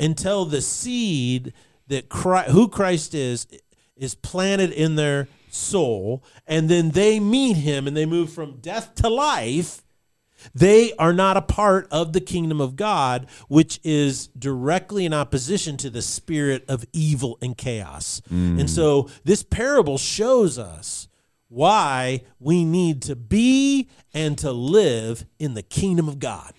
until the seed that Christ, who Christ is is planted in their soul, and then they meet him and they move from death to life. They are not a part of the kingdom of God, which is directly in opposition to the spirit of evil and chaos. And mm. so this parable shows us why we need to be and to live in the kingdom of God.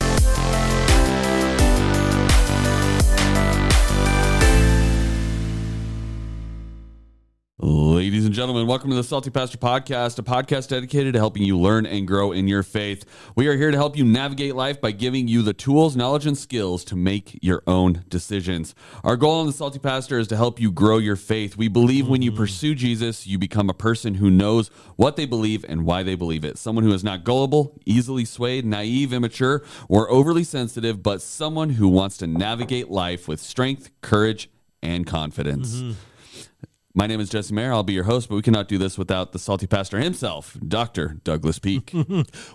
Ladies and gentlemen, welcome to the Salty Pastor Podcast, a podcast dedicated to helping you learn and grow in your faith. We are here to help you navigate life by giving you the tools, knowledge, and skills to make your own decisions. Our goal on the Salty Pastor is to help you grow your faith. We believe when you mm-hmm. pursue Jesus, you become a person who knows what they believe and why they believe it. Someone who is not gullible, easily swayed, naive, immature, or overly sensitive, but someone who wants to navigate life with strength, courage, and confidence. Mm-hmm. My name is Jesse Maher. I'll be your host, but we cannot do this without the salty pastor himself, Dr. Douglas Peake.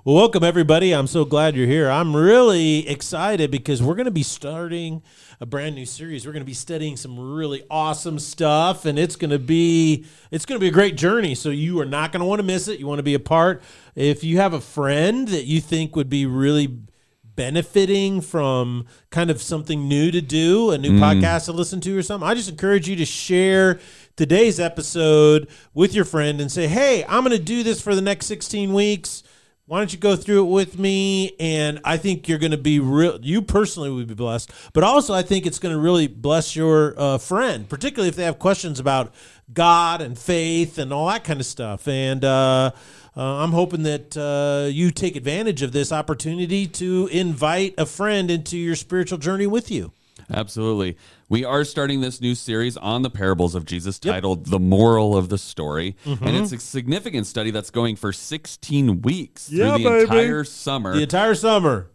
Well, welcome everybody. I'm so glad you're here. I'm really excited because we're going to be starting a brand new series. We're going to be studying some really awesome stuff and it's going to be it's going to be a great journey. So you are not going to want to miss it. You want to be a part. If you have a friend that you think would be really benefiting from kind of something new to do, a new podcast to listen to or something, I just encourage you to share today's episode with your friend and say, "Hey, I'm going to do this for the next 16 weeks. Why don't you go through it with me?" And I think you're going to be real. You personally would be blessed, but also I think it's going to really bless your uh, friend, particularly if they have questions about God and faith and all that kind of stuff. And uh, uh, I'm hoping that uh, you take advantage of this opportunity to invite a friend into your spiritual journey with you. Absolutely. We are starting this new series on the parables of Jesus titled The Moral of the Story. Mm-hmm. And it's a significant study that's going for 16 weeks Yeah, through the baby. entire summer. The entire summer.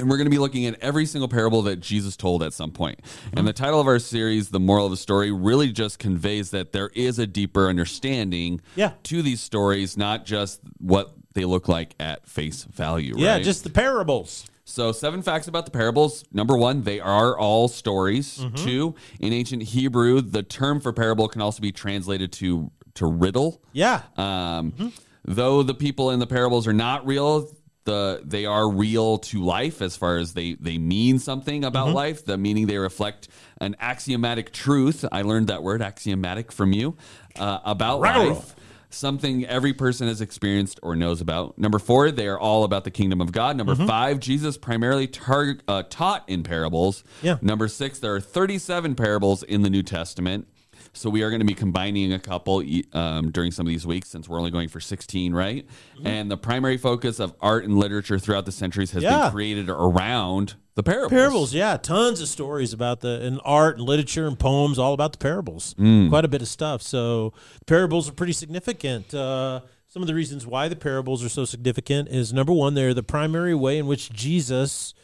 And we're going to be looking at every single parable that Jesus told at some point. Mm-hmm. And the title of our series, The Moral of the Story, really just conveys that there is a deeper understanding Yeah. to these stories, not just what they look like at face value. Yeah, right? just the parables. So, seven facts about the parables. Number one, they are all stories. Mm-hmm. Two, in ancient Hebrew, the term for parable can also be translated to to riddle. Yeah. Um, Mm-hmm. Though the people in the parables are not real, the they are real to life as far as they they mean something about Mm-hmm. life. The meaning they reflect an axiomatic truth. I learned that word axiomatic from you uh, about Ruh-roh. life. Something every person has experienced or knows about. Number four, they are all about the kingdom of God. Number five, Jesus primarily tar- uh, taught in parables. Yeah. Number six, there are 37 parables in the New Testament. So we are going to be combining a couple um, during some of these weeks since we're only going for 16, right? And the primary focus of art and literature throughout the centuries has Yeah. been created around the parables. Parables, yeah, tons of stories about the and art and literature and poems, all about the parables. Mm. Quite a bit of stuff. So parables are pretty significant. Uh, some of the reasons why the parables are so significant is number one, they're the primary way in which Jesus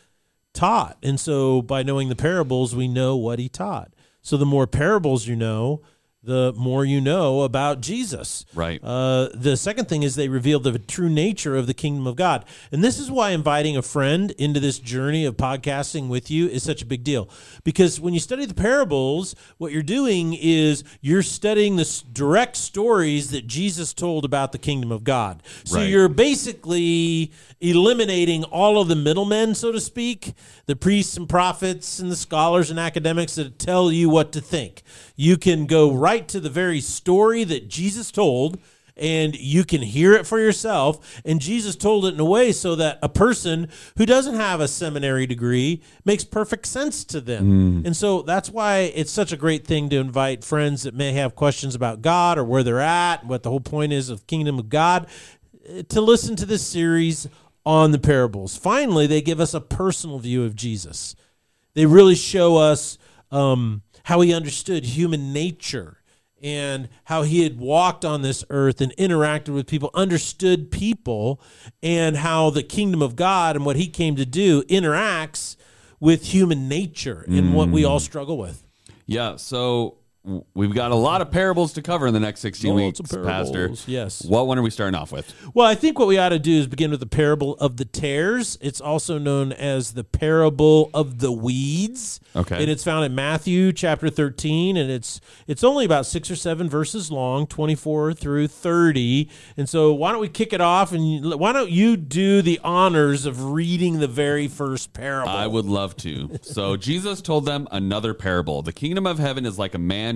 taught, and so by knowing the parables, we know what he taught. So the more parables you know, the more you know about Jesus. Right. Uh, the second thing is they reveal the true nature of the kingdom of God. And this is why inviting a friend into this journey of podcasting with you is such a big deal. Because when you study the parables, what you're doing is you're studying the direct stories that Jesus told about the kingdom of God. So Right. you're basically eliminating all of the middlemen, so to speak, the priests and prophets and the scholars and academics that tell you what to think. You can go right to the very story that Jesus told and you can hear it for yourself. And Jesus told it in a way so that a person who doesn't have a seminary degree makes perfect sense to them. And so that's why it's such a great thing to invite friends that may have questions about God or where they're at, what the whole point is of kingdom of God, eh, to listen to this series on the parables. Finally, they give us a personal view of Jesus. They really show us um, how he understood human nature and how he had walked on this earth and interacted with people, understood people, and how the kingdom of God and what he came to do interacts with human nature and what we mm. all struggle with. Yeah. So we've got a lot of parables to cover in the next 16 Lots weeks, Pastor. yes. What one are we starting off with? Well, I think what we ought to do is begin with the parable of the tares. It's also known as the parable of the weeds. Okay. And it's found in Matthew chapter 13 and it's it's only about 6 or 7 verses long, 24 through 30. And so why don't we kick it off and why don't you do the honors of reading the very first parable? I would love to. So Jesus told them another parable. The kingdom of heaven is like a man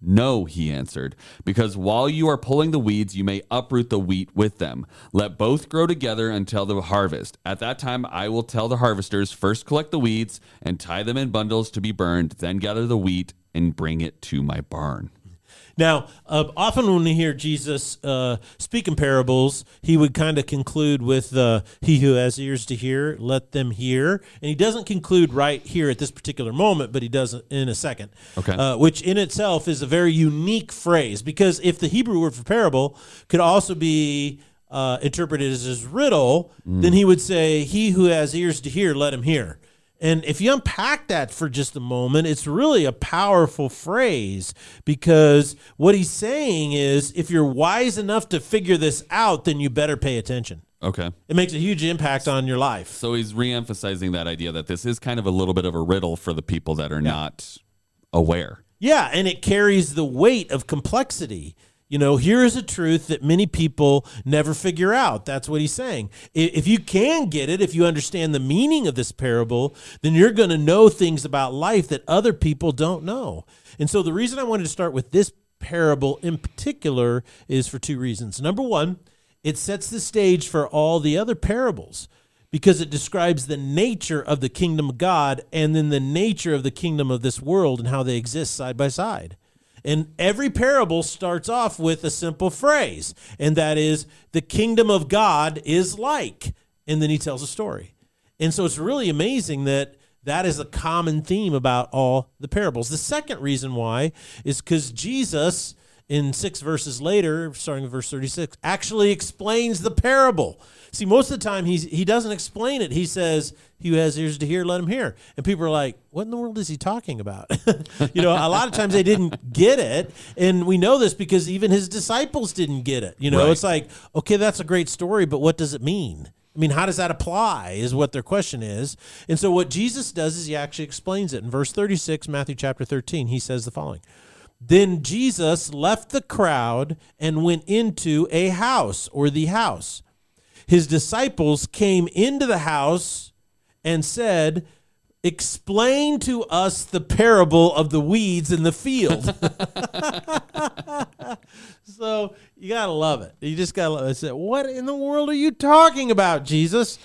No, he answered, because while you are pulling the weeds, you may uproot the wheat with them. Let both grow together until the harvest. At that time, I will tell the harvesters first collect the weeds and tie them in bundles to be burned, then gather the wheat and bring it to my barn. Now, uh, often when we hear Jesus uh, speak in parables, he would kind of conclude with uh, "He who has ears to hear, let them hear." And he doesn't conclude right here at this particular moment, but he does in a second. Okay. Uh, which in itself is a very unique phrase because if the Hebrew word for parable could also be uh, interpreted as his riddle, then he would say, "He who has ears to hear, let him hear." And if you unpack that for just a moment, it's really a powerful phrase because what he's saying is if you're wise enough to figure this out, then you better pay attention. Okay. It makes a huge impact on your life. So he's reemphasizing that idea that this is kind of a little bit of a riddle for the people that are not aware. Yeah, and it carries the weight of complexity. You know, here is a truth that many people never figure out. That's what he's saying. If you can get it, if you understand the meaning of this parable, then you're going to know things about life that other people don't know. And so the reason I wanted to start with this parable in particular is for two reasons. Number one, it sets the stage for all the other parables because it describes the nature of the kingdom of God and then the nature of the kingdom of this world and how they exist side by side. And every parable starts off with a simple phrase, and that is, the kingdom of God is like. And then he tells a story. And so it's really amazing that that is a common theme about all the parables. The second reason why is because Jesus, in six verses later, starting at verse 36, actually explains the parable. See, most of the time he's, he doesn't explain it. He says, He who has ears to hear, let him hear. And people are like, What in the world is he talking about? you know, a lot of times they didn't get it. And we know this because even his disciples didn't get it. You know, Right. it's like, okay, that's a great story, but what does it mean? I mean, how does that apply? Is what their question is. And so, what Jesus does is he actually explains it. In verse 36, Matthew chapter 13, he says the following Then Jesus left the crowd and went into a house or the house. His disciples came into the house and said, Explain to us the parable of the weeds in the field. so you gotta love it. You just it. I said, What in the world are you talking about, Jesus?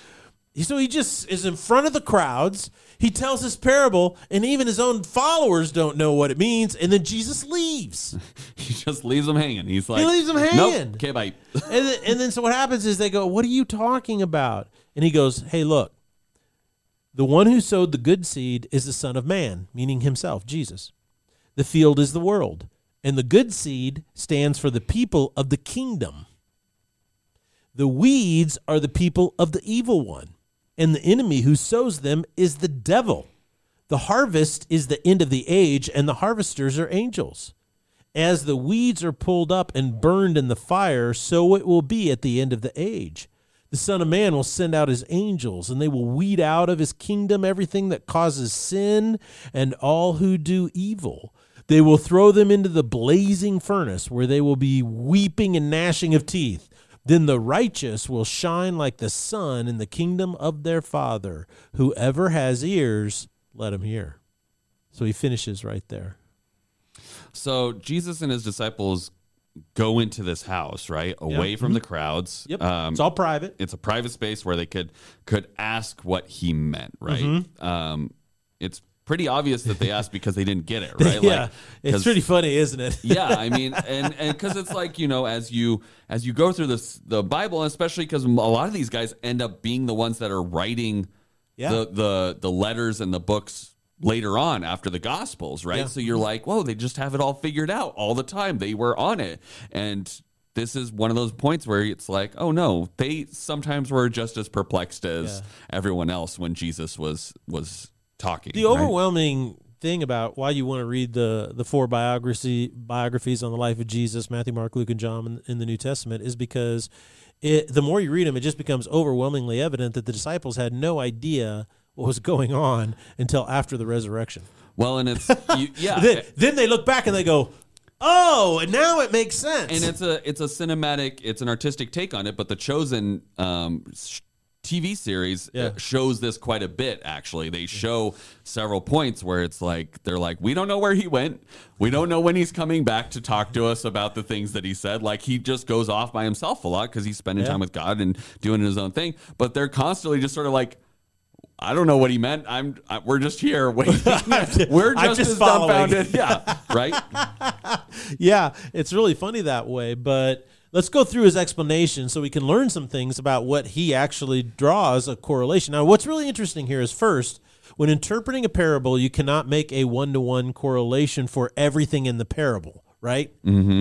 So he just is in front of the crowds. He tells his parable, and even his own followers don't know what it means. And then Jesus leaves. He just leaves them hanging. He's like, leaves 'em Nope. hanging. Okay, bye. and, then, and then so what happens is they go, What are you talking about? And he goes, Hey, look, the one who sowed the good seed is the Son of Man, meaning himself, Jesus. The field is the world, and the good seed stands for the people of the kingdom. The weeds are the people of the evil one, and the enemy who sows them is the devil. The harvest is the end of the age, and the harvesters are angels. As the weeds are pulled up and burned in the fire, so it will be at the end of the age. The Son of Man will send out his angels, and they will weed out of his kingdom everything that causes sin and all who do evil. They will throw them into the blazing furnace, where they will be weeping and gnashing of teeth. Then the righteous will shine like the sun in the kingdom of their Father. Whoever has ears, let him hear. So he finishes right there. So Jesus and his disciples go into this house, right, away from the crowds. Yep. Um, it's all private. it's a private space where they could could ask what he meant, right? Mm-hmm. Um, it's pretty obvious that they asked because they didn't get it right. yeah, Like, it's pretty funny, isn't it? yeah, I mean, and and because it's like you know, as you as you go through this the Bible, especially because a lot of these guys end up being the ones that are writing Yeah. the the the letters and the books later on after the Gospels, right? Yeah. So you're mm-hmm. like, whoa, they just have it all figured out all the time. They were on it, and this is one of those points where it's like, oh no, they sometimes were just as perplexed as Yeah. everyone else when Jesus was was talking. The right? overwhelming thing about why you want to read the the four biography biographies on the life of Jesus, Matthew, Mark, Luke, and John in, in the New Testament, is because it the more you read them, it just becomes overwhelmingly evident that the disciples had no idea what was going on until after the resurrection. Well, and it's you, yeah, then, then they look back and they go, "Oh, and now it makes sense." and it's a it's a cinematic it's an artistic take on it but the chosen um sh- tv series uh, Yeah. shows this quite a bit actually they show several points where it's like they're like we don't know where he went we don't know when he's coming back to talk to us about the things that he said like he just goes off by himself a lot because he's spending Yeah. time with god and doing his own thing but they're constantly just sort of like I don't know what he meant. I'm. I, we're just here waiting. we're just, just as following. dumbfounded. Yeah. Right. yeah, it's really funny that way. But let's go through his explanation so we can learn some things about what he actually draws a correlation. Now, what's really interesting here is first, when interpreting a parable, you cannot make a one to one correlation for everything in the parable, right?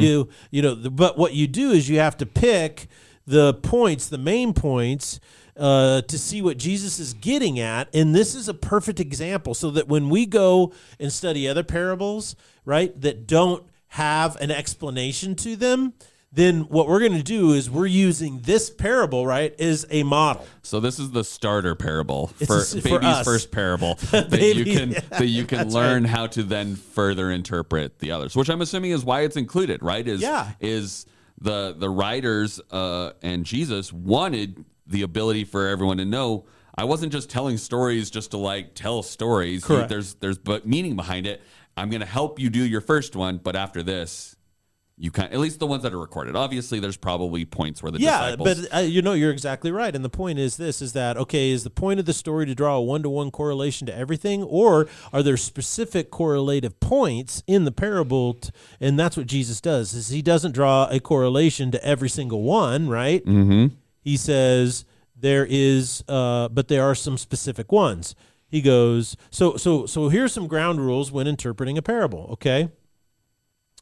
You, you know, but what you do is you have to pick the points, the main points. Uh, to see what Jesus is getting at. And this is a perfect example so that when we go and study other parables, right, that don't have an explanation to them, then what we're going to do is we're using this parable, right, is a model. So this is the starter parable for a for baby's us. first parable that you can yeah, that you can learn how to then further interpret the others, which I'm assuming is why it's included, right? Is Yeah. is the the writers uh, and Jesus wanted the ability for everyone to know. I wasn't just telling stories just to like tell stories. Correct. there's there's but meaning behind it. I'm going to help you do your first one, but after this. You can at least the ones that are recorded. Obviously, there's probably points where the Yeah, disciples but uh, you know you're exactly right. And the point is this: is that okay? Is the point of the story to draw a one to one correlation to everything, or are there specific correlative points in the parable? T- and that's what Jesus does: is he doesn't draw a correlation to every single one, right? Mm-hmm. He says there is, uh, but there are some specific ones. He goes, so so so. Here's some ground rules when interpreting a parable. Okay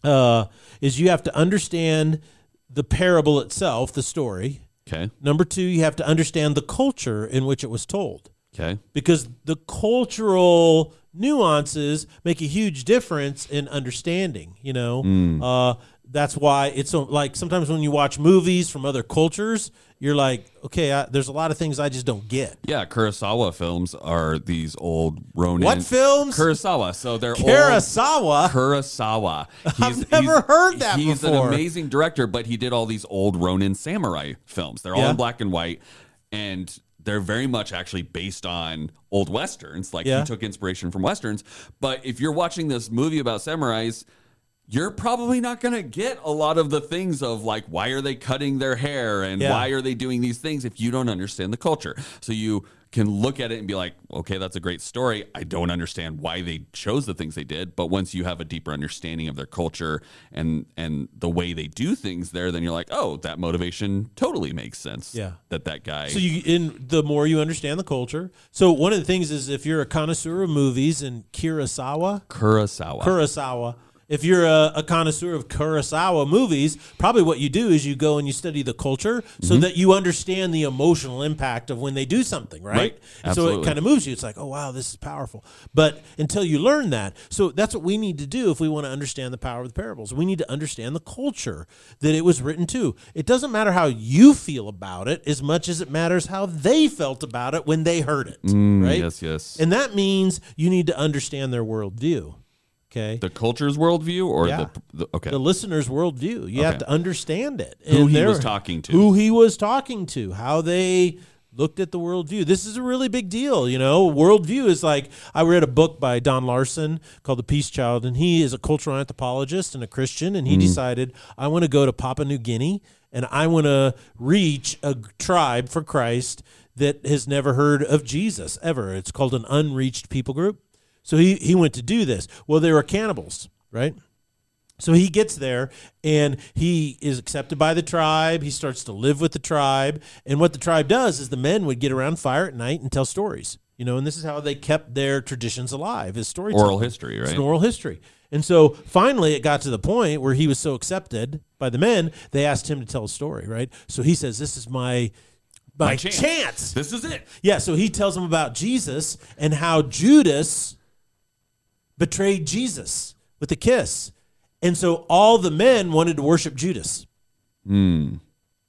uh, is you have to understand the parable itself, the story. Okay. Number two, you have to understand the culture in which it was told, Okay. because the cultural nuances make a huge difference in understanding. You know, uh, that's why it's so like sometimes when you watch movies from other cultures, you're like, okay, I, there's a lot of things I just don't get. Yeah, Kurosawa films are these old Ronin. What films? Kurosawa. So they're old. Kurosawa. Kurosawa. I've never heard that He's before. an amazing director, but he did all these old Ronin samurai films. They're all Yeah. in black and white, and they're very much actually based on old westerns. Like Yeah. he took inspiration from westerns. But if you're watching this movie about samurais, you're probably not going to get a lot of the things of like why are they cutting their hair and Yeah. why are they doing these things if you don't understand the culture. So you can look at it and be like, okay, that's a great story. I don't understand why they chose the things they did, but once you have a deeper understanding of their culture and and the way they do things there, then you're like, oh, that motivation totally makes sense. Yeah. that that guy. So you in the more you understand the culture. So one of the things is if you're a connoisseur of movies and Kurosawa, Kurosawa. Kurosawa. If you're a, a connoisseur of Kurosawa movies, probably what you do is you go and you study the culture so Mm-hmm. that you understand the emotional impact of when they do something, right? Right. And so it kind of moves you. It's like, oh wow, this is powerful. But until you learn that, so that's what we need to do if we want to understand the power of the parables. We need to understand the culture that it was written to. It doesn't matter how you feel about it as much as it matters how they felt about it when they heard it, right? Mm, Yes, yes. And that means you need to understand their worldview. Okay. the culture's worldview or Yeah. the, the okay. the listener's worldview. You have to understand it. Who he was talking to. Who he was talking to. How they looked at the worldview. This is a really big deal. You know, worldview is like I read a book by Don Larson called The Peace Child, and he is a cultural anthropologist and a Christian, and he Mm. decided I want to go to Papua New Guinea and I want to reach a tribe for Christ that has never heard of Jesus ever. It's called an unreached people group. So he, he went to do this. Well, they were cannibals, right? So he gets there and he is accepted by the tribe. He starts to live with the tribe. And what the tribe does is the men would get around fire at night and tell stories. You know, and this is how they kept their traditions alive, is storytelling. Oral history, right? It's an oral history. And so finally it got to the point where he was so accepted by the men, they asked him to tell a story, right? So he says, This is my my, My chance. chance. This is it. Yeah, so he tells them about Jesus and how Judas betrayed Jesus with a kiss. And so all the men wanted to worship Judas. Hmm.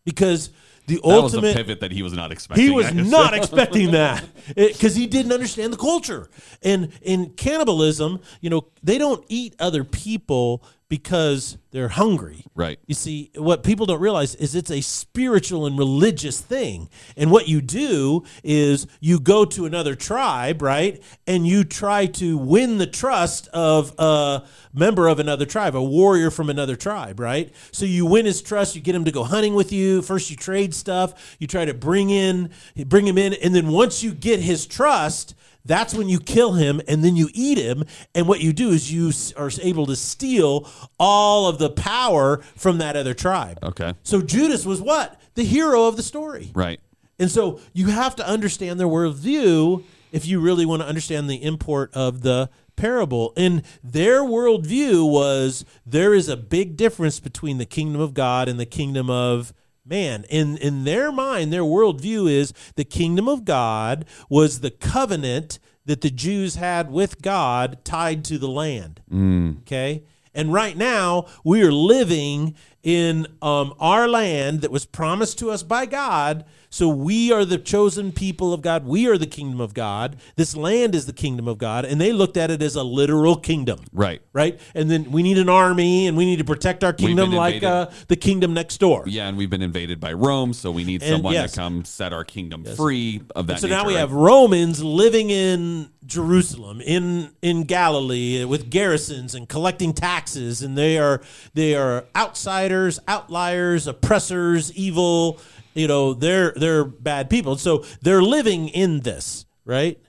Because the. That was a ultimate pivot that he was not expecting. he was not expecting that because he didn't understand the culture. And in cannibalism, you know, they don't eat other people because they're hungry. Right. You see, what people don't realize is it's a spiritual and religious thing. And what you do is you go to another tribe, right? And you try to win the trust of a member of another tribe, a warrior from another tribe, right? So you win his trust, you get him to go hunting with you. First you trade stuff, you try to bring in bring him in, and then once you get his trust, that's when you kill him and then you eat him. And what you do is you are able to steal all of the power from that other tribe. Okay. So Judas was what? The hero of the story. Right. And so you have to understand their worldview if you really want to understand the import of the parable. And their worldview was there is a big difference between the kingdom of God and the kingdom of man. In in their mind, their worldview is the kingdom of God was the covenant that the Jews had with God tied to the land. Mm. Okay. And right now, we are living in um, our land that was promised to us by God. So we are the chosen people of God. We are the kingdom of God. This land is the kingdom of God. And they looked at it as a literal kingdom. Right. Right. And then we need an army and we need to protect our kingdom like uh, the kingdom next door. Yeah, and we've been invaded by Rome, so we need And someone yes. to come set our kingdom free of that. So now we right? have Romans living in Jerusalem, in in Galilee, with garrisons and collecting taxes, and they are they are outsiders, outliers, oppressors, evil. You know, they're they're bad people. So they're living in this, right?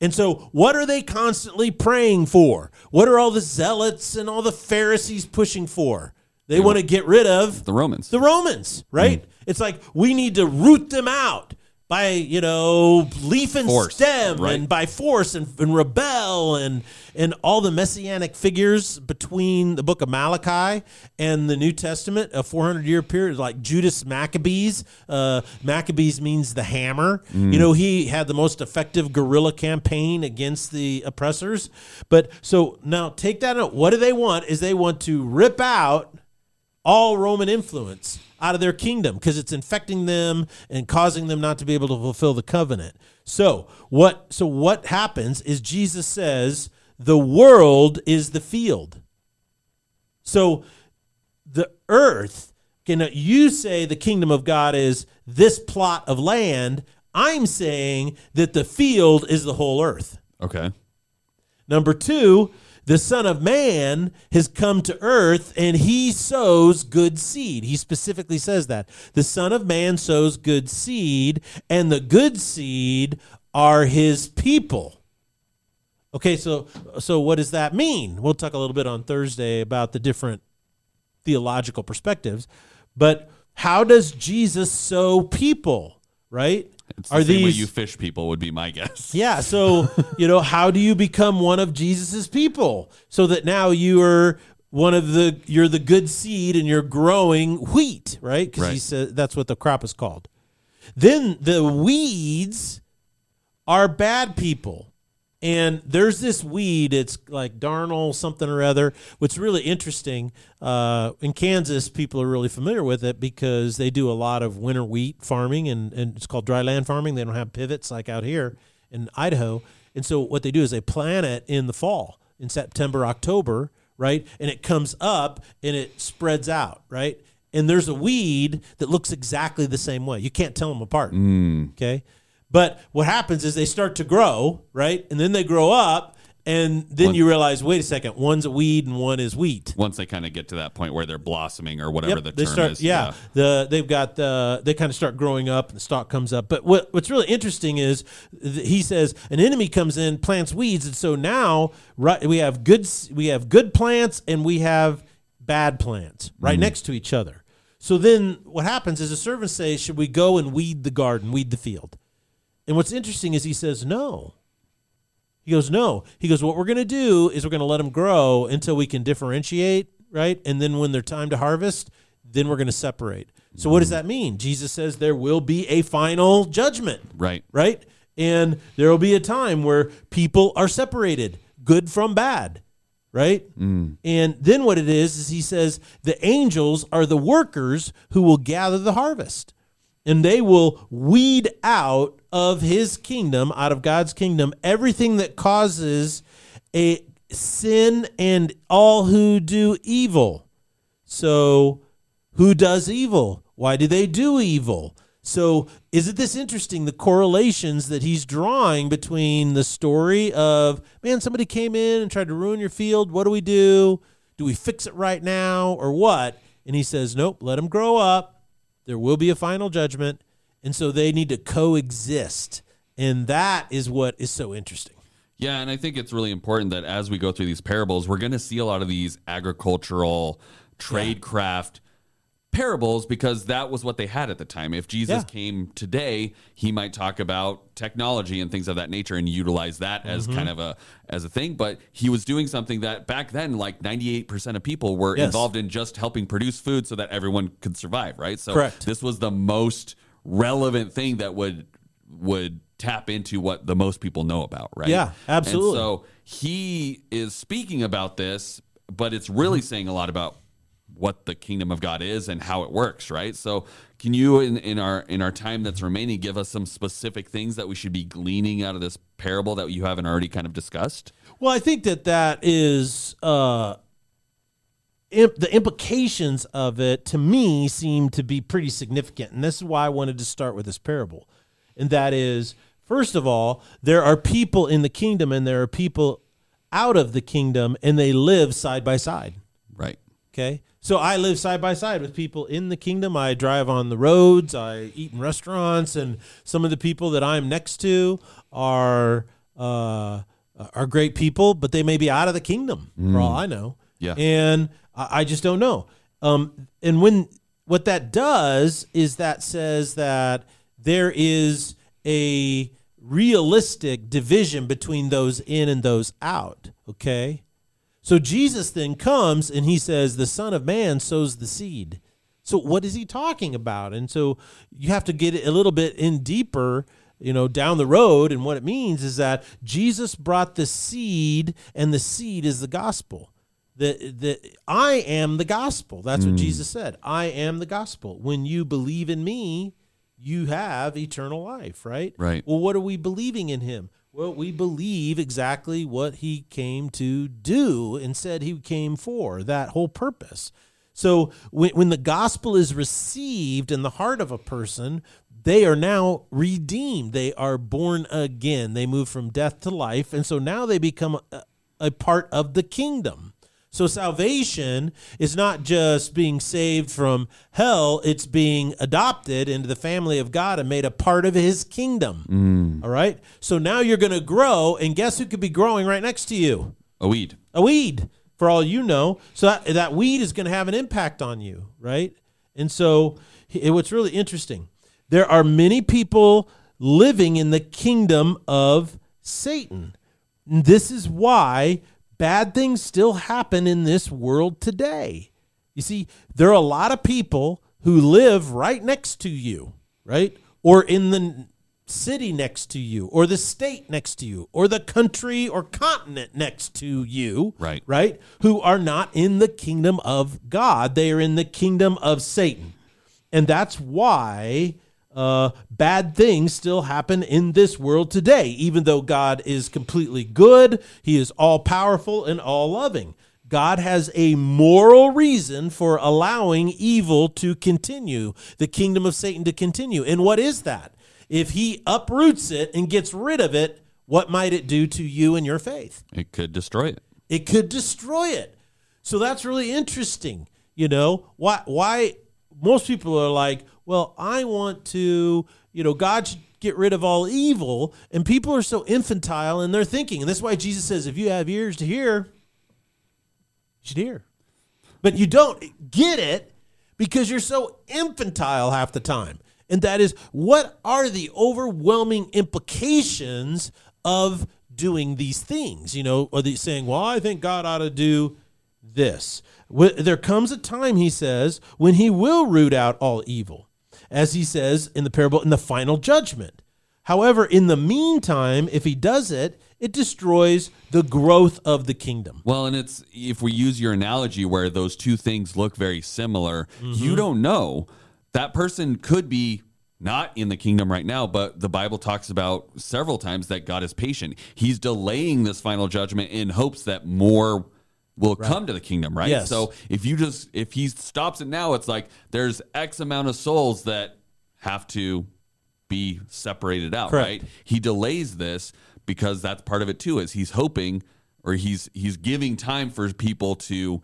And so, what are they constantly praying for? What are all the zealots and all the Pharisees pushing for? They want to get rid of the Romans. the Romans, right? Mm-hmm. It's like we need to root them out by you know leaf and Force, stem right. and by force and, and rebel and and all the messianic figures between the book of Malachi and the New Testament, a 400 year period, like Judas Maccabees. Uh, Maccabees means the hammer. You know, he had the most effective guerrilla campaign against the oppressors. But so now take that out. What do they want? Is they want to rip out all Roman influence out of their kingdom because it's infecting them and causing them not to be able to fulfill the covenant. So what so what happens is Jesus says the world is the field. So the earth can you say the kingdom of God is this plot of land, I'm saying that the field is the whole earth. okay. Number two, the Son of Man has come to earth and he sows good seed. He specifically says that. The Son of Man sows good seed, and the good seed are his people. Okay, so so what does that mean? We'll talk a little bit on Thursday about the different theological perspectives, but how does Jesus sow people, right? It's the same way you fish people would be my guess. Yeah. So, you know, how do you become one of Jesus's people so that now you are one of the, you're the good seed and you're growing wheat, right? Because he said that's what the crop is called. Then the weeds are bad people. And there's this weed, it's like darnel something or other. What's really interesting, uh, in Kansas, people are really familiar with it because they do a lot of winter wheat farming, and, and it's called dry land farming. They don't have pivots like out here in Idaho. And so what they do is they plant it in the fall, in September, October, right? And it comes up and it spreads out, right? And there's a weed that looks exactly the same way. You can't tell them apart. Okay. But what happens is they start to grow, right? And then they grow up And then One- you realize, wait a second, one's a weed and one is wheat. Once they kind of get to that point where they're blossoming or whatever the they term start, is. yeah, The they've got the they kind of start growing up and the stalk comes up. But what what's really interesting is th- he says an enemy comes in, plants weeds, and so now right we have good we have good plants and we have bad plants right Mm-hmm. next to each other. So then what happens is the servants say, "Should we go and weed the garden, weed the field?" And what's interesting is he says, "No." He goes, no. He goes, what we're going to do is we're going to let them grow until we can differentiate, right? And then when they're time to harvest, then we're going to separate. So what does mm. that mean? Jesus says there will be a final judgment, Right. right? And there will be a time where people are separated, good from bad, right? Mm. And then what it is is he says the angels are the workers who will gather the harvest and they will weed out of his kingdom, out of God's kingdom, everything that causes a sin and all who do evil. So, who does evil? Why do they do evil? So, isn't this interesting? The correlations that he's drawing between the story of, man, somebody came in and tried to ruin your field. What do we do? Do we fix it right now or what? And he says, nope, let them grow up. There will be a final judgment. And so they need to coexist. And that is what is so interesting. Yeah, and I think it's really important that as we go through these parables, we're going to see a lot of these agricultural tradecraft parables because that was what they had at the time. If Jesus Yeah. came today, he might talk about technology and things of that nature and utilize that as Mm-hmm. kind of a as a thing, but he was doing something that back then like 98% of people were Yes. involved in just helping produce food so that everyone could survive, right? So Correct. this was the most relevant thing that would would tap into what the most people know about, right? Yeah, absolutely. And so he is speaking about this, but it's really saying a lot about what the kingdom of God is and how it works, right? So can you in, in our in our time that's remaining give us some specific things that we should be gleaning out of this parable that you haven't already kind of discussed? Well, I think that that is uh, imp- the implications of it to me seem to be pretty significant, and this is why I wanted to start with this parable, and that is first of all, there are people in the kingdom and there are people out of the kingdom, and they live side by side. Right. Okay. So I live side by side with people in the kingdom. I drive on the roads. I eat in restaurants, and some of the people that I'm next to are uh, are great people, but they may be out of the kingdom for all I know. Yeah. And I, just don't know. Um, and when what that does is that says that there is a realistic division between those in and those out. Okay. So Jesus then comes and he says, The Son of Man sows the seed. So what is he talking about? And so you have to get a little bit in deeper, you know, down the road. And what it means is that Jesus brought the seed, and the seed is the gospel. The, the I am the gospel. That's what hmm. Jesus said. I am the gospel. When you believe in me, you have eternal life, right? Right. Well, what are we believing in him? Well, we believe exactly what he came to do and said he came for, that whole purpose. So when, when the gospel is received in the heart of a person, they are now redeemed. They are born again. They move from death to life. And so now they become a, a part of the kingdom. So salvation is not just being saved from hell, it's being adopted into the family of God and made a part of his kingdom. Mm. All right? So now you're going to grow, and guess who could be growing right next to you? A weed. A weed, for all you know. So that, that weed is going to have an impact on you, right? And so it, what's really interesting, there are many people living in the kingdom of Satan. And This is why bad things still happen in this world today. You see, there are a lot of people who live right next to you, right? Or in the city next to you, or the state next to you, or the country or continent next to you, Right. Right? Who are not in the kingdom of God. They are in the kingdom of Satan. And that's why uh, bad things still happen in this world today, even though God is completely good, He is all powerful and all loving. God has a moral reason for allowing evil to continue, the kingdom of Satan to continue. And what is that? If he uproots it and gets rid of it, what might it do to you and your faith? It could destroy it. It could destroy it. So that's really interesting. You know, why why most people are like, well, I want to, you know, God should get rid of all evil, and people are so infantile in their thinking. And that's why Jesus says, if you have ears to hear, you should hear. But you don't get it because you're so infantile half the time. And that is what are the overwhelming implications of doing these things? You know, are they saying, well, I think God ought to do this? There comes a time, he says, when he will root out all evil, as he says in the parable in the final judgment. However, in the meantime, if he does it, it destroys the growth of the kingdom. Well, and it's if we use your analogy where those two things look very similar, mm-hmm. you don't know. That person could be not in the kingdom right now, but the Bible talks about several times that God is patient. He's delaying this final judgment in hopes that more will right. come to the kingdom, right? Yes. So if you just if he stops it now, it's like there's X amount of souls that have to be separated out, Correct. right? He delays this because that's part of it too is he's hoping or he's he's giving time for people to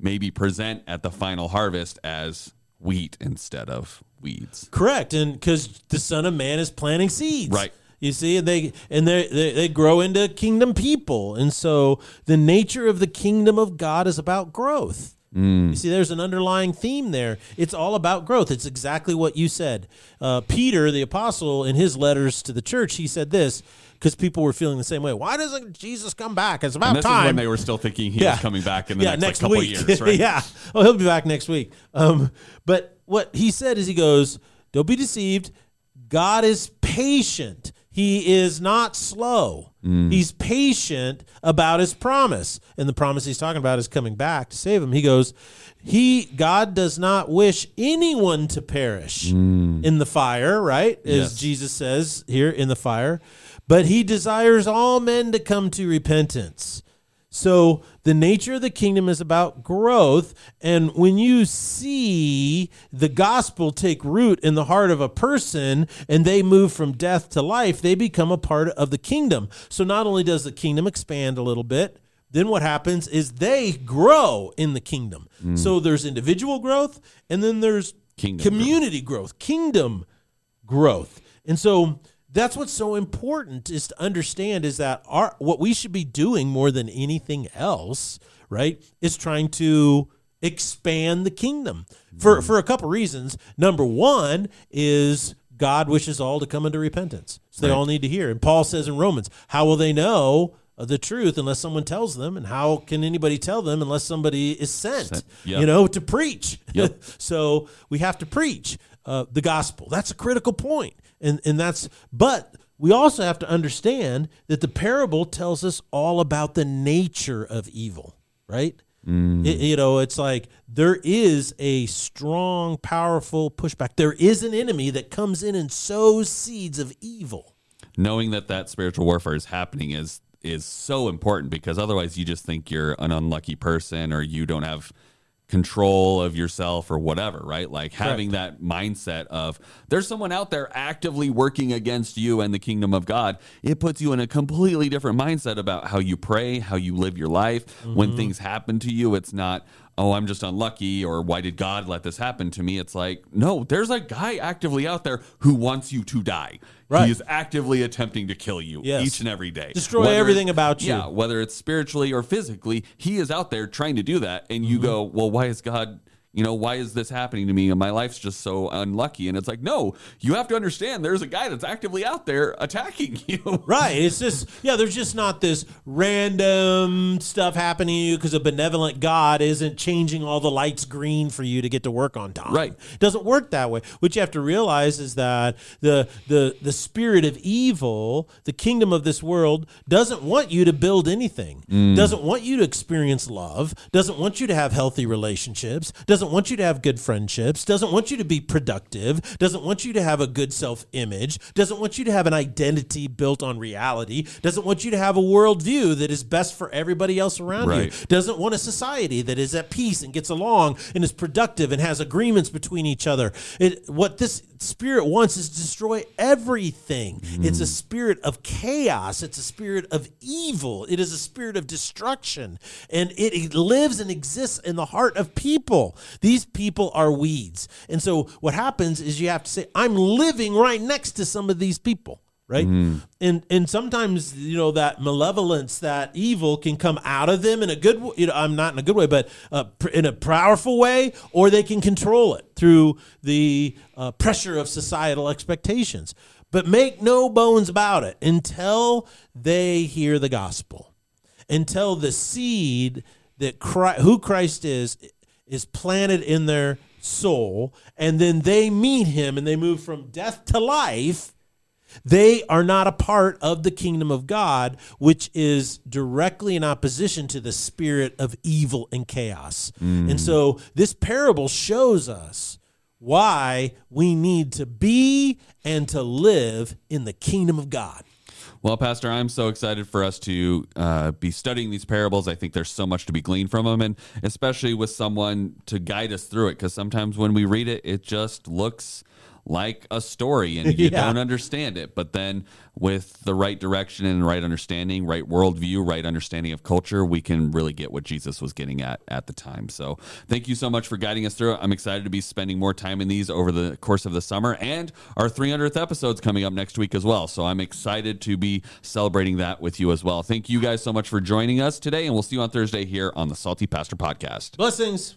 maybe present at the final harvest as wheat instead of weeds. Correct, and because the Son of Man is planting seeds, right? You see, and they and they they grow into kingdom people, and so the nature of the kingdom of God is about growth. Mm. You see, there's an underlying theme there. It's all about growth. It's exactly what you said. Uh, Peter, the apostle, in his letters to the church, he said this because people were feeling the same way. Why doesn't Jesus come back? It's about and this time. Is when they were still thinking he yeah. was coming back in the yeah, next, next like, couple week. years, right? yeah. Oh, he'll be back next week. Um, but what he said is he goes, "Don't be deceived. God is patient. He is not slow. Mm. He's patient about his promise. And the promise he's talking about is coming back to save him. He goes, he God does not wish anyone to perish mm. in the fire, right? As yes. Jesus says here in the fire, but he desires all men to come to repentance. So the nature of the kingdom is about growth. And when you see the gospel take root in the heart of a person and they move from death to life, they become a part of the kingdom. So not only does the kingdom expand a little bit, then what happens is they grow in the kingdom. Mm. So there's individual growth and then there's kingdom community growth. growth, kingdom growth. And so that's what's so important is to understand is that our what we should be doing more than anything else, right, is trying to expand the kingdom for mm-hmm. for a couple reasons. Number one is God wishes all to come into repentance, so they right. all need to hear. And Paul says in Romans, "How will they know?" the truth unless someone tells them and how can anybody tell them unless somebody is sent, sent. Yep. you know to preach yep. so we have to preach uh, the gospel that's a critical point and and that's but we also have to understand that the parable tells us all about the nature of evil, right? Mm. It, you know, it's like there is a strong, powerful pushback. There is an enemy that comes in and sows seeds of evil. Knowing that that spiritual warfare is happening is is so important because otherwise you just think you're an unlucky person or you don't have control of yourself or whatever, right? Like having that mindset of there's someone out there actively working against you and the kingdom of God, it puts you in a completely different mindset about how you pray, how you live your life. Mm-hmm. When things happen to you, it's not, oh, I'm just unlucky or why did God let this happen to me? It's like, no, there's a guy actively out there who wants you to die. Right. He is actively attempting to kill you yes. each and every day. Destroy whether everything about you. Yeah, whether it's spiritually or physically, he is out there trying to do that. And you mm-hmm. go, well, why is God you know, why is this happening to me? And my life's just so unlucky. And it's like, no, you have to understand there's a guy that's actively out there attacking you. Right. It's just, yeah, there's just not this random stuff happening to you because a benevolent God isn't changing all the lights green for you to get to work on time. Right. It doesn't work that way. What you have to realize is that the, the, the spirit of evil, the kingdom of this world, doesn't want you to build anything, mm. doesn't want you to experience love, doesn't want you to have healthy relationships, doesn't doesn't want you to have good friendships, doesn't want you to be productive, doesn't want you to have a good self image, doesn't want you to have an identity built on reality, doesn't want you to have a worldview that is best for everybody else around right. you, doesn't want a society that is at peace and gets along and is productive and has agreements between each other. It, what this spirit wants is to destroy everything. It's a mm. spirit of chaos. It's a spirit of evil. It is a spirit of destruction. And it, it lives and exists in the heart of people. These people are weeds. And so what happens is you have to say, I'm living right next to some of these people right? And and sometimes you know that malevolence that evil can come out of them in a good you know i'm not in a good way but uh, in a powerful way or they can control it through the uh, pressure of societal expectations. But make no bones about it. Until they hear the gospel until the seed that Christ, who Christ is is planted in their soul and then they meet him and they move from death to life they are not a part of the kingdom of God, which is directly in opposition to the spirit of evil and chaos. And so this parable shows us why we need to be and to live in the kingdom of God. Well, Pastor, I'm so excited for us to uh, be studying these parables. I think there's so much to be gleaned from them, and especially with someone to guide us through it. Because sometimes when we read it, it just looks like a story and you yeah. don't understand it. But then with the right direction and right understanding, right worldview, right understanding of culture, we can really get what Jesus was getting at at the time. So thank you so much for guiding us through. I'm excited to be spending more time in these over the course of the summer and our 300th episode's coming up next week as well. So I'm excited to be celebrating that with you as well. Thank you guys so much for joining us today and we'll see you on Thursday here on the Salty Pastor Podcast. Blessings.